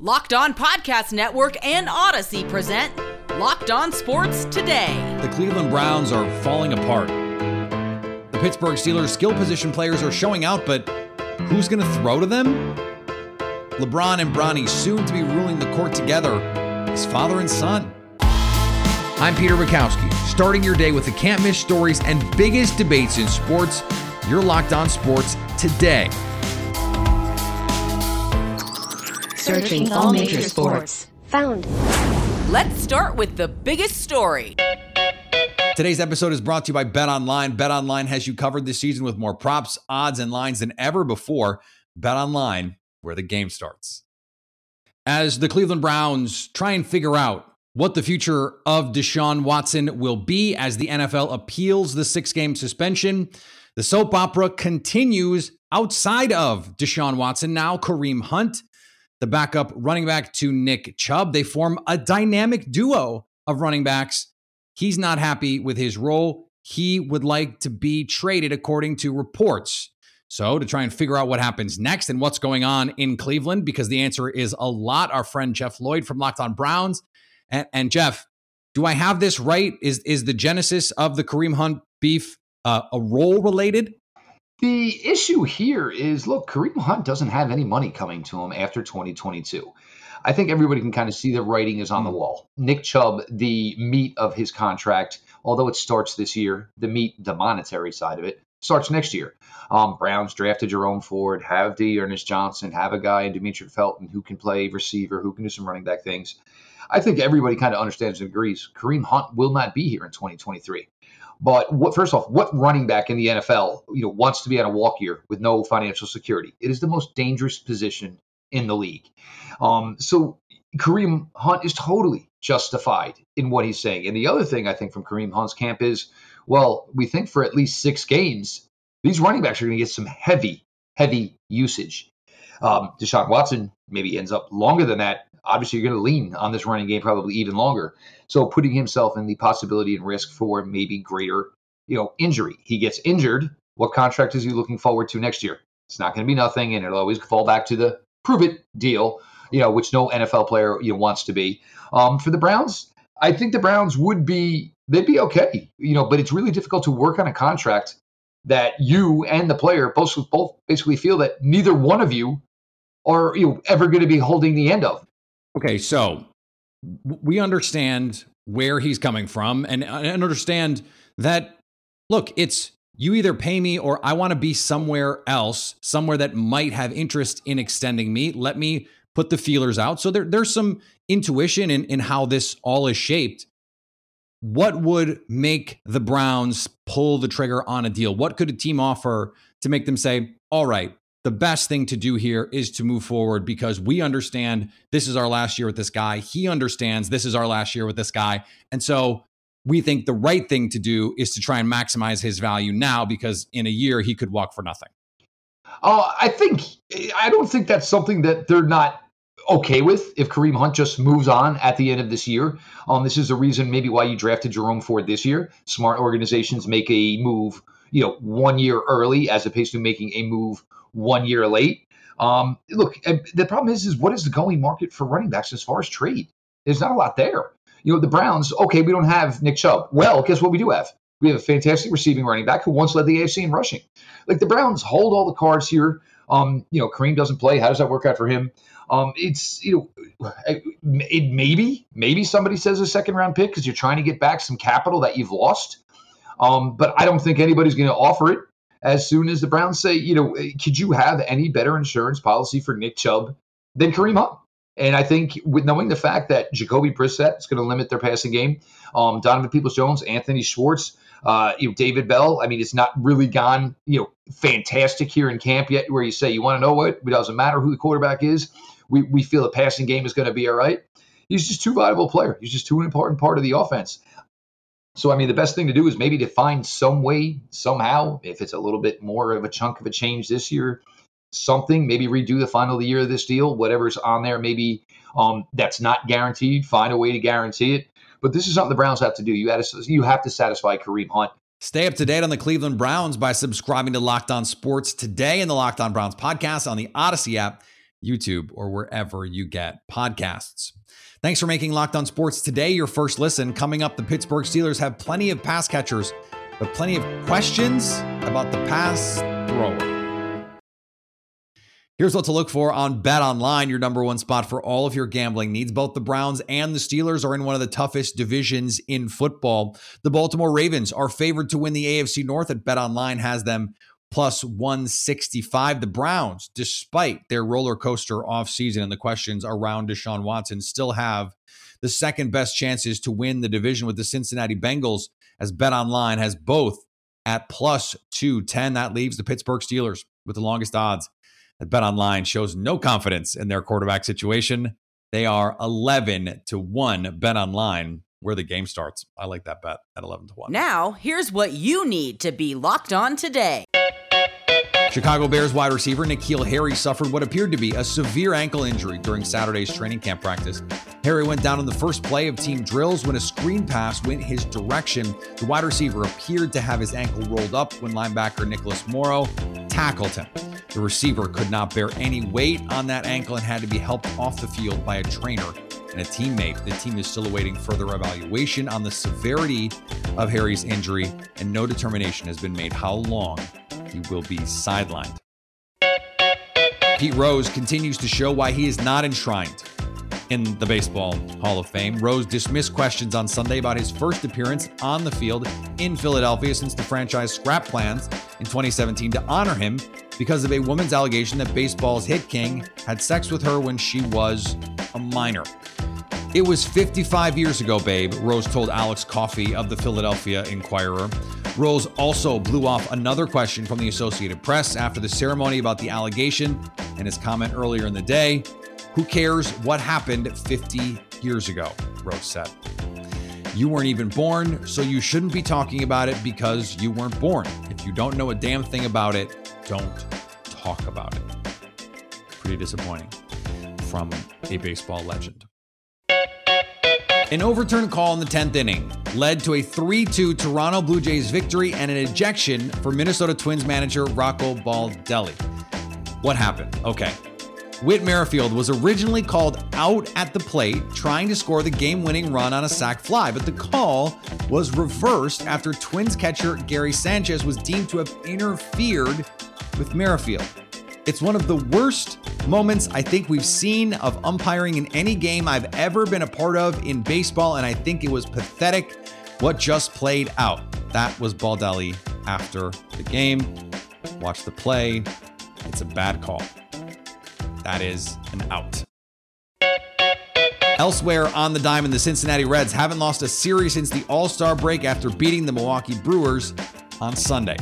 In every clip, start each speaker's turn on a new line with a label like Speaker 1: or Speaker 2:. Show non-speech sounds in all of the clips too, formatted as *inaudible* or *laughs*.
Speaker 1: Locked On Podcast Network and Audacy present Locked On Sports Today.
Speaker 2: The Cleveland Browns are falling apart. The Pittsburgh Steelers skill position players are showing out, but who's going to throw to them? LeBron and Bronny soon to be ruling the court together as father and son. I'm Peter Bukowski, starting your day with the can't miss stories and biggest debates in sports. You're locked on sports today.
Speaker 3: Searching all major sports.
Speaker 4: Found.
Speaker 1: Let's start with the biggest story.
Speaker 2: Today's episode is brought to you by Bet Online. Bet Online has you covered this season with more props, odds, and lines than ever before. Bet Online, where the game starts. As the Cleveland Browns try and figure out what the future of Deshaun Watson will be as the NFL appeals the six game suspension, the soap opera continues outside of Deshaun Watson. Now, Kareem Hunt, the backup running back to Nick Chubb. They form a dynamic duo of running backs. He's not happy with his role. He would like to be traded, according to reports. So, to try and figure out what happens next and what's going on in Cleveland, because the answer is a lot, our friend Jeff Lloyd from Locked On Browns. And, and Jeff, do I have this right? Is is the genesis of the Kareem Hunt beef uh, a role related?
Speaker 5: The issue here is look, Kareem Hunt doesn't have any money coming to him after 2022. I think everybody can kind of see the writing is on the wall. Nick Chubb, the meat of his contract, although it starts this year, the meat, the monetary side of it, starts next year. Um, Browns drafted Jerome Ford, have the Ernest Johnson, have a guy in Demetric Felton who can play receiver, who can do some running back things. I think everybody kind of understands and agrees Kareem Hunt will not be here in 2023. But what, first off, what running back in the NFL, you know, wants to be on a walk year with no financial security? It is the most dangerous position in the league. Um, so Kareem Hunt is totally justified in what he's saying. And the other thing I think from Kareem Hunt's camp is, well, we think for at least six games, these running backs are going to get some heavy, heavy usage. Um, Deshaun Watson maybe ends up longer than that. Obviously, you're going to lean on this running game probably even longer. So putting himself in the possibility and risk for maybe greater, you know, injury. He gets injured. What contract is he looking forward to next year? It's not going to be nothing, and it'll always fall back to the prove it deal, you know, which no NFL player you know, wants to be. Um, for the Browns, I think the Browns would be they'd be okay, you know, but it's really difficult to work on a contract that you and the player both both basically feel that neither one of you are you know, ever going to be holding the end of.
Speaker 2: Okay, so we understand where he's coming from and, uh, and understand that look, it's you either pay me or I want to be somewhere else, somewhere that might have interest in extending me. Let me put the feelers out. So there, there's some intuition in, in how this all is shaped. What would make the Browns pull the trigger on a deal? What could a team offer to make them say, all right, the best thing to do here is to move forward because we understand this is our last year with this guy. He understands this is our last year with this guy. And so we think the right thing to do is to try and maximize his value now because in a year he could walk for nothing.
Speaker 5: Uh, I think I don't think that's something that they're not okay with if Kareem Hunt just moves on at the end of this year. Um, this is the reason maybe why you drafted Jerome Ford this year. Smart organizations make a move, you know, one year early as opposed to making a move one year late. Um, look, the problem is, is what is the going market for running backs as far as trade? There's not a lot there. You know, the Browns, okay, we don't have Nick Chubb. Well, guess what we do have? We have a fantastic receiving running back who once led the AFC in rushing. Like the Browns hold all the cards here. Um, you know, Kareem doesn't play. How does that work out for him? Um, it's you know, it maybe maybe somebody says a second round pick because you're trying to get back some capital that you've lost. Um, but I don't think anybody's going to offer it as soon as the Browns say, you know, could you have any better insurance policy for Nick Chubb than Kareem Hunt? And I think with knowing the fact that Jacoby Brissett is going to limit their passing game, um, Donovan Peoples-Jones, Anthony Schwartz, uh, you know, David Bell. I mean, it's not really gone, you know, fantastic here in camp yet. Where you say you want to know what it doesn't matter who the quarterback is. We we feel the passing game is going to be all right. He's just too valuable player. He's just too important part of the offense. So, I mean, the best thing to do is maybe to find some way, somehow, if it's a little bit more of a chunk of a change this year, something, maybe redo the final of the year of this deal, whatever's on there, maybe um, that's not guaranteed, find a way to guarantee it. But this is something the Browns have to do. You, have to, you have to satisfy Kareem Hunt.
Speaker 2: Stay up to date on the Cleveland Browns by subscribing to Locked On Sports today in the Locked On Browns podcast on the Audacy app YouTube, or wherever you get podcasts. Thanks for making Locked On Sports today your first listen. Coming up, the Pittsburgh Steelers have plenty of pass catchers, but plenty of questions about the pass thrower. Here's what to look for on Bet Online, your number one spot for all of your gambling needs. Both the Browns and the Steelers are in one of the toughest divisions in football. The Baltimore Ravens are favored to win the AFC North at Bet Online has them plus 165. The Browns, despite their roller coaster offseason and the questions around Deshaun Watson, still have the second best chances to win the division with the Cincinnati Bengals as Bet Online has both at plus 210. That leaves the Pittsburgh Steelers with the longest odds That Bet Online shows no confidence in their quarterback situation. They are 11 to 1 Bet Online where the game starts. I like that bet at 11 to 1.
Speaker 1: Now, here's what you need to be locked on today.
Speaker 2: Chicago Bears wide receiver N'Keal Harry suffered what appeared to be a severe ankle injury during Saturday's training camp practice. Harry went down on the first play of team drills when a screen pass went his direction. The wide receiver appeared to have his ankle rolled up when linebacker Nicholas Morrow tackled him. The receiver could not bear any weight on that ankle and had to be helped off the field by a trainer and a teammate. The team is still awaiting further evaluation on the severity of Harry's injury, and no determination has been made how long he will be sidelined. Pete Rose continues to show why he is not enshrined in the Baseball Hall of Fame. Rose dismissed questions on Sunday about his first appearance on the field in Philadelphia since the franchise scrapped plans in 2017 to honor him because of a woman's allegation that baseball's hit king had sex with her when she was a minor. It was 55 years ago, babe, Rose told Alex Coffey of the Philadelphia Inquirer. Rose also blew off another question from the Associated Press after the ceremony about the allegation and his comment earlier in the day. Who cares what happened 50 years ago? Rose said. You weren't even born, so you shouldn't be talking about it because you weren't born. If you don't know a damn thing about it, don't talk about it. Pretty disappointing from a baseball legend. An overturned call in the 10th inning led to a 3 2 Toronto Blue Jays victory and an ejection for Minnesota Twins manager Rocco Baldelli. What happened? Okay. Whit Merrifield was originally called out at the plate trying to score the game winning run on a sac fly, but the call was reversed after Twins catcher Gary Sanchez was deemed to have interfered with Merrifield. It's one of the worst moments I think we've seen of umpiring in any game I've ever been a part of in baseball, and I think it was pathetic what just played out. That was Baldelli after the game. Watch the play. It's a bad call. That is an out. Elsewhere on the diamond, the Cincinnati Reds haven't lost a series since the All Star break after beating the Milwaukee Brewers on Sunday.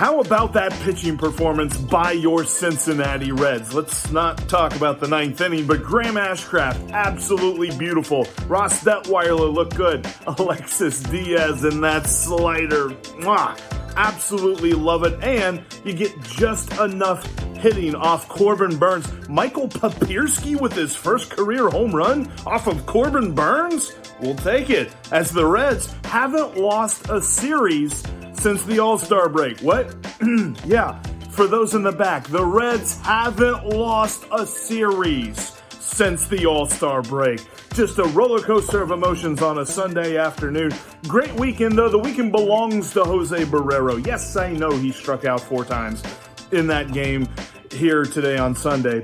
Speaker 4: How about that pitching performance by your Cincinnati Reds? Let's not talk about the ninth inning, but Graham Ashcraft, absolutely beautiful. Ross Detwiler looked good. *laughs* Alexis Diaz and that slider, mwah, absolutely love it. And you get just enough hitting off Corbin Burnes. Michael Papierski with his first career home run off of Corbin Burnes? We'll take it, as the Reds haven't lost a series since the All Star break. What? *clears throat* yeah, for those in the back, the Reds haven't lost a series since the All Star break. Just a roller coaster of emotions on a Sunday afternoon. Great weekend, though. The weekend belongs to Jose Barrero. Yes, I know he struck out four times in that game here today on Sunday.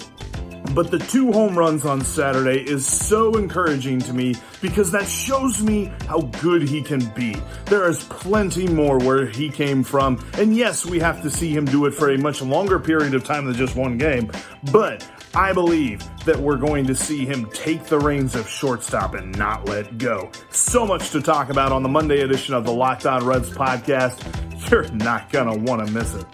Speaker 4: But the two home runs on Saturday is so encouraging to me because that shows me how good he can be. There is plenty more where he came from, and yes, we have to see him do it for a much longer period of time than just one game, but I believe that we're going to see him take the reins of shortstop and not let go. So much to talk about on the Monday edition of the Locked On Reds podcast. *laughs* You're not going to want to miss it.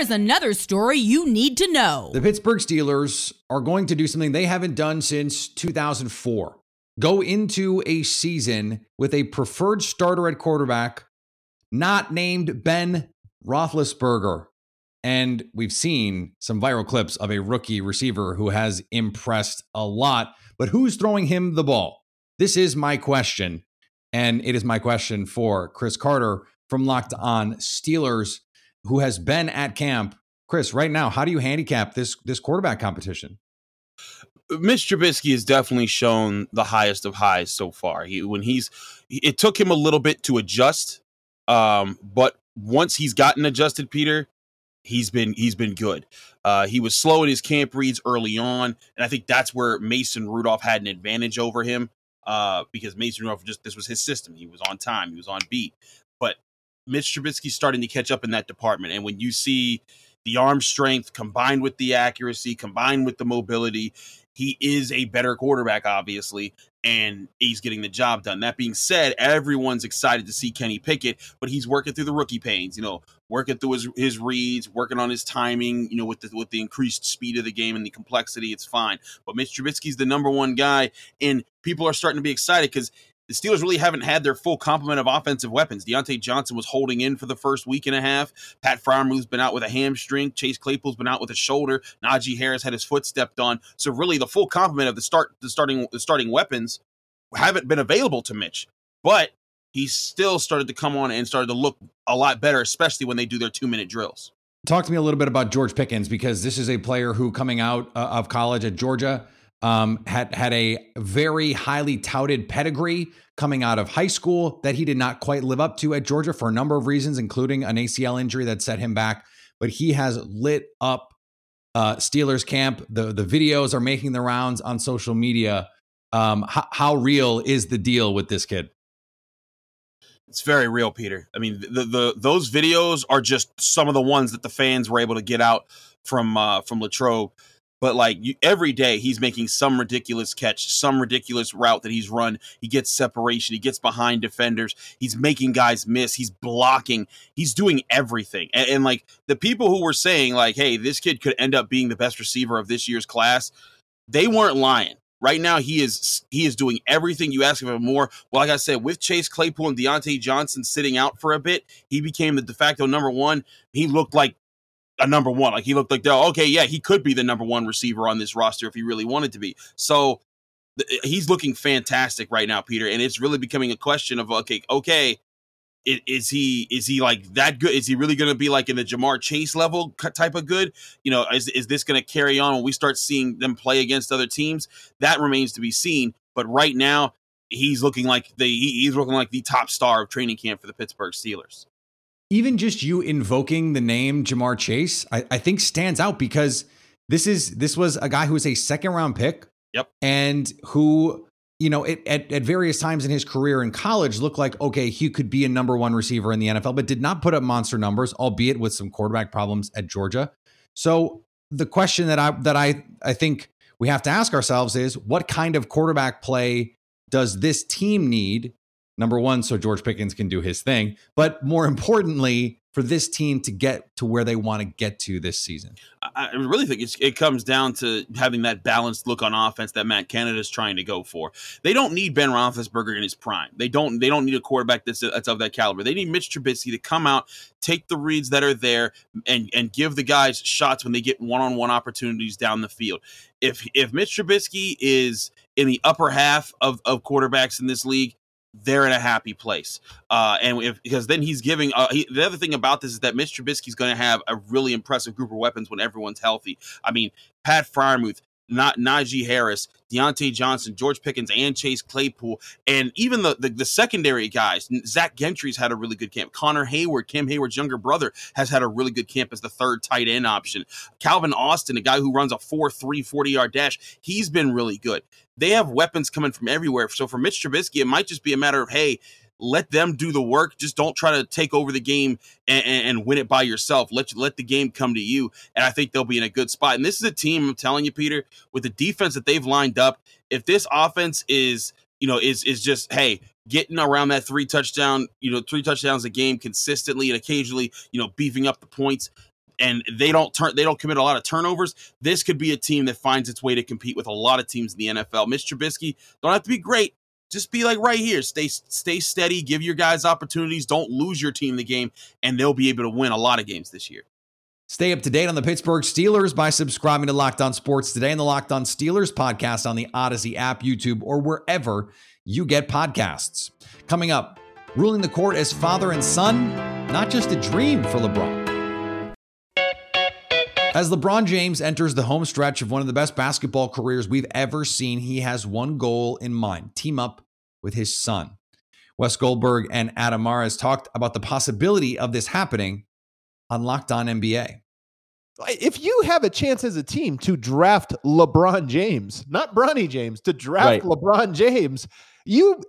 Speaker 1: Is another story you need to know.
Speaker 2: The Pittsburgh Steelers are going to do something they haven't done since 2004 go into a season with a preferred starter at quarterback not named Ben Roethlisberger. And we've seen some viral clips of a rookie receiver who has impressed a lot, but who's throwing him the ball? This is my question. And it is my question for Chris Carter from Locked On Steelers who has been at camp Chris, right now, how do you handicap this this quarterback competition?
Speaker 6: Mitch Trubisky has definitely shown the highest of highs so far. He when he's it took him a little bit to adjust, um, but once he's gotten adjusted, Peter, he's been he's been good. Uh, he was slow in his camp reads early on, and I think that's where Mason Rudolph had an advantage over him uh, because Mason Rudolph just this was his system. He was on time, he was on beat. Mitch Trubisky's starting to catch up in that department, and when you see the arm strength combined with the accuracy, combined with the mobility, he is a better quarterback, obviously, and he's getting the job done. That being said, everyone's excited to see Kenny Pickett, but he's working through the rookie pains, you know, working through his, his reads, working on his timing, you know, with the with the increased speed of the game and the complexity, it's fine. But Mitch Trubisky's the number one guy, and people are starting to be excited because the Steelers really haven't had their full complement of offensive weapons. Diontae Johnson was holding in for the first week and a half. Pat Freiermuth's been out with a hamstring. Chase Claypool's been out with a shoulder. Najee Harris had his foot stepped on. So really, the full complement of the start, the starting, the starting weapons haven't been available to Mitch. But he still started to come on and started to look a lot better, especially when they do their two minute drills.
Speaker 2: Talk to me a little bit about George Pickens because this is a player who, coming out uh, of college at Georgia, um, had had a very highly touted pedigree coming out of high school that he did not quite live up to at Georgia for a number of reasons, including an ACL injury that set him back. But he has lit up uh, Steelers camp. The the videos are making the rounds on social media. Um, how, how real is the deal with this kid?
Speaker 6: It's very real, Peter. I mean, the, the those videos are just some of the ones that the fans were able to get out from uh, from Latrobe but like you, every day he's making some ridiculous catch, some ridiculous route that he's run. He gets separation, he gets behind defenders, he's making guys miss, he's blocking, he's doing everything. And, and like the people who were saying like, "Hey, this kid could end up being the best receiver of this year's class," they weren't lying. Right now, he is he is doing everything you ask of him more. Well, like I said, with Chase Claypool and Diontae Johnson sitting out for a bit, he became the de facto number one. He looked like a number one. Like he looked like, okay, yeah, he could be the number one receiver on this roster if he really wanted to be. So th- eh, he's looking fantastic right now, Peter. And it's really becoming a question of, okay, okay, is he is he like that good? Is he really going to be like in the Ja'Marr Chase level type of good? You know, is is this going to carry on when we start seeing them play against other teams? That remains to be seen. But right now, he's looking like the he's looking like the top star of training camp for the Pittsburgh Steelers
Speaker 2: even just you invoking the name Ja'Marr Chase, I, I, think stands out because this is this was a guy who was a second round pick.
Speaker 6: Yep.
Speaker 2: And who, you know, it, at, at various times in his career in college looked like, okay, he could be a number one receiver in the NFL, but did not put up monster numbers, albeit with some quarterback problems at Georgia. So the question that I that I I think we have to ask ourselves is what kind of quarterback play does this team need Number one, so George Pickens can do his thing, but more importantly, for this team to get to where they want to get to this season?
Speaker 6: I really think it comes down to having that balanced look on offense that Matt Canada is trying to go for. They don't need Ben Roethlisberger in his prime. They don't. They don't need a quarterback that's, that's of that caliber. They need Mitch Trubisky to come out, take the reads that are there, and and give the guys shots when they get one on one opportunities down the field. If if Mitch Trubisky is in the upper half of, of quarterbacks in this league, they're in a happy place. Uh, and if, because then he's giving uh, he, the other thing about this is that Mr. Trubisky's going to have a really impressive group of weapons when everyone's healthy. I mean, Pat Freiermuth, not Najee Harris, Diontae Johnson, George Pickens, and Chase Claypool, and even the, the, the secondary guys. Zach Gentry's had a really good camp. Connor Heyward, Cam Heyward's younger brother, has had a really good camp as the third tight end option. Calvin Austin, a guy who runs a 4-3 40 yard dash, he's been really good. They have weapons coming from everywhere. So for Mitch Trubisky, it might just be a matter of hey let them do the work. Just don't try to take over the game and, and, win it by yourself. Let let the game come to you, and I think they'll be in a good spot. And this is a team. I'm telling you, Peter, with the defense that they've lined up. If this offense is you know is is just hey getting around that three touchdown you know three touchdowns a game consistently and occasionally you know beefing up the points and they don't turn they don't commit a lot of turnovers this could be a team that finds its way to compete with a lot of teams in the NFL Mitch Trubisky don't have to be great just be like right here. Stay stay steady. Give your guys opportunities. Don't lose your team the game, and they'll be able to win a lot of games this year.
Speaker 2: Stay up to date on the Pittsburgh Steelers by subscribing to Locked On Sports today and the Locked On Steelers podcast on the Audacy app, YouTube, or wherever you get podcasts. Coming up, ruling the court as father and son, not just a dream for LeBron. As LeBron James enters the home stretch of one of the best basketball careers we've ever seen, he has one goal in mind team up with his son. Wes Goldberg and Adam Mares talked about the possibility of this happening on Locked On NBA.
Speaker 7: If you have a chance as a team to draft LeBron James, not Bronny James, to draft
Speaker 8: Right.
Speaker 7: LeBron James, you,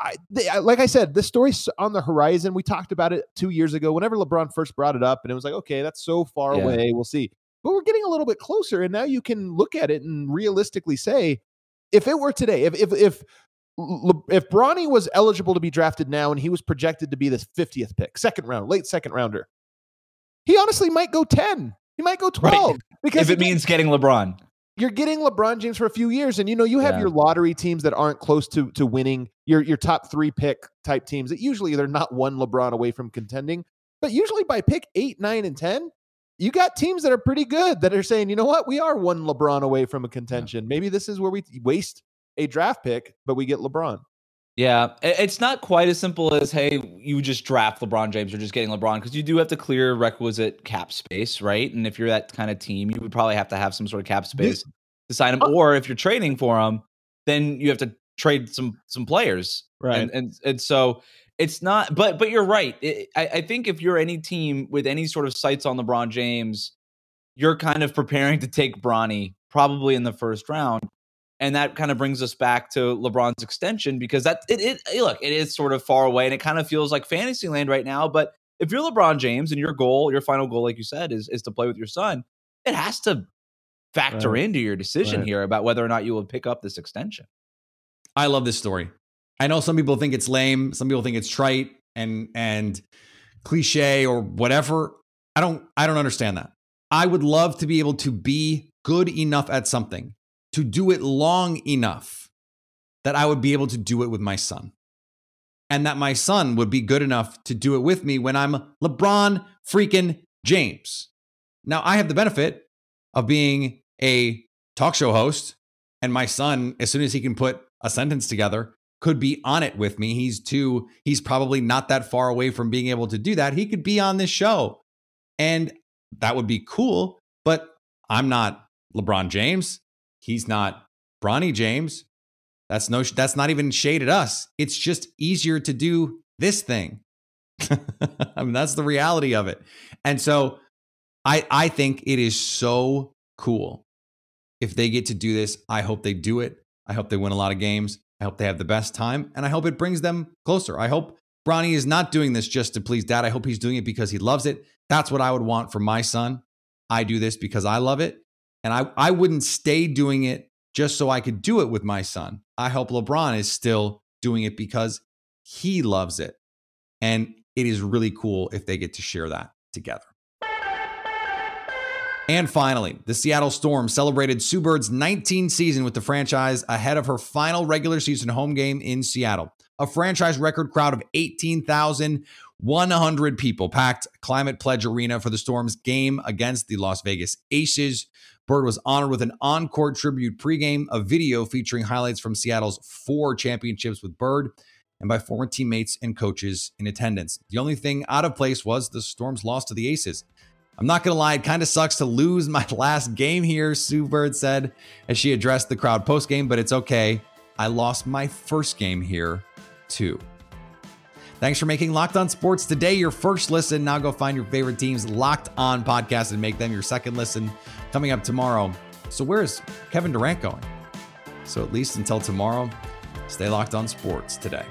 Speaker 7: I, they, I- like I said, this story's on the horizon. We talked about it two years ago. Whenever LeBron first brought it up, and it was like, okay, that's so far
Speaker 8: Yeah.
Speaker 7: away. We'll see. But we're getting a little bit closer, and now you can look at it and realistically say, if it were today, if if if if Bronny was eligible to be drafted now and he was projected to be the 50th pick, second round, late second rounder, he honestly might go 10. He might go 12 because
Speaker 8: if it means getting LeBron.
Speaker 7: you're getting LeBron James for a few years, and you know you have
Speaker 8: Yeah.
Speaker 7: your lottery teams that aren't close to to winning. Your your top three pick type teams that usually they're not one LeBron away from contending, but usually by pick eight, nine, and ten, you got teams that are pretty good that are saying, you know what, we are one LeBron away from a contention. Maybe this is where we waste a draft pick, but we get LeBron.
Speaker 8: Yeah, it's not quite as simple as hey, you just draft LeBron James or just getting LeBron because you do have to clear requisite cap space, right? And if you're that kind of team, you would probably have to have some sort of cap space to sign him.
Speaker 7: Oh.
Speaker 8: Or if you're trading for him, then you have to trade some some players,
Speaker 7: Right.
Speaker 8: And and, and so it's not. But but you're right. I, I I think if you're any team with any sort of sights on LeBron James, you're kind of preparing to take Bronny probably in the first round and that kind of brings us back to LeBron's extension because that it, it look it is sort of far away and it kind of feels like fantasy land right now. But if you're LeBron James and your goal, your final goal, like you said, is is to play with your son, it has to factor
Speaker 7: Right.
Speaker 8: into your decision
Speaker 7: Right.
Speaker 8: here about whether or not you will pick up this extension.
Speaker 2: I love this story. I know some people think it's lame, some people think it's trite and and cliche or whatever. I don't I don't understand that. I would love to be able to be good enough at something, to do it long enough that I would be able to do it with my son. And that my son would be good enough to do it with me when I'm LeBron freaking James. Now, I have the benefit of being a talk show host, and my son, as soon as he can put a sentence together, could be on it with me. He's too, he's probably not that far away from being able to do that. He could be on this show, and that would be cool. But I'm not LeBron James. He's not Bronny James. That's no, that's not even shade at us. It's just easier to do this thing. *laughs* I mean, that's the reality of it. And so I I think it is so cool if they get to do this. I hope they do it. I hope they win a lot of games. I hope they have the best time, and I hope it brings them closer. I hope Bronny is not doing this just to please dad. I hope he's doing it because he loves it. That's what I would want for my son. I do this because I love it, and I I wouldn't stay doing it just so I could do it with my son. I hope LeBron is still doing it because he loves it, and it is really cool if they get to share that together. And finally, the Seattle Storm celebrated Sue Bird's 19th season with the franchise ahead of her final regular season home game in Seattle. A franchise record crowd of 18,100 people packed Climate Pledge Arena for the Storm's game against the Las Vegas Aces. Bird was honored with an encore tribute pregame, a video featuring highlights from Seattle's four championships with Bird and by former teammates and coaches in attendance. The only thing out of place was the Storm's loss to the Aces. I'm not going to lie, it kind of sucks to lose my *laughs* last game here, Sue Bird said as she addressed the crowd post game, but it's okay. I lost my first game here, too. Thanks for making Locked On Sports today your first listen. Now go find your favorite teams Locked On podcast and make them your second listen coming up tomorrow. So, where's Kevin Durant going? So, at least until tomorrow, stay locked on sports today.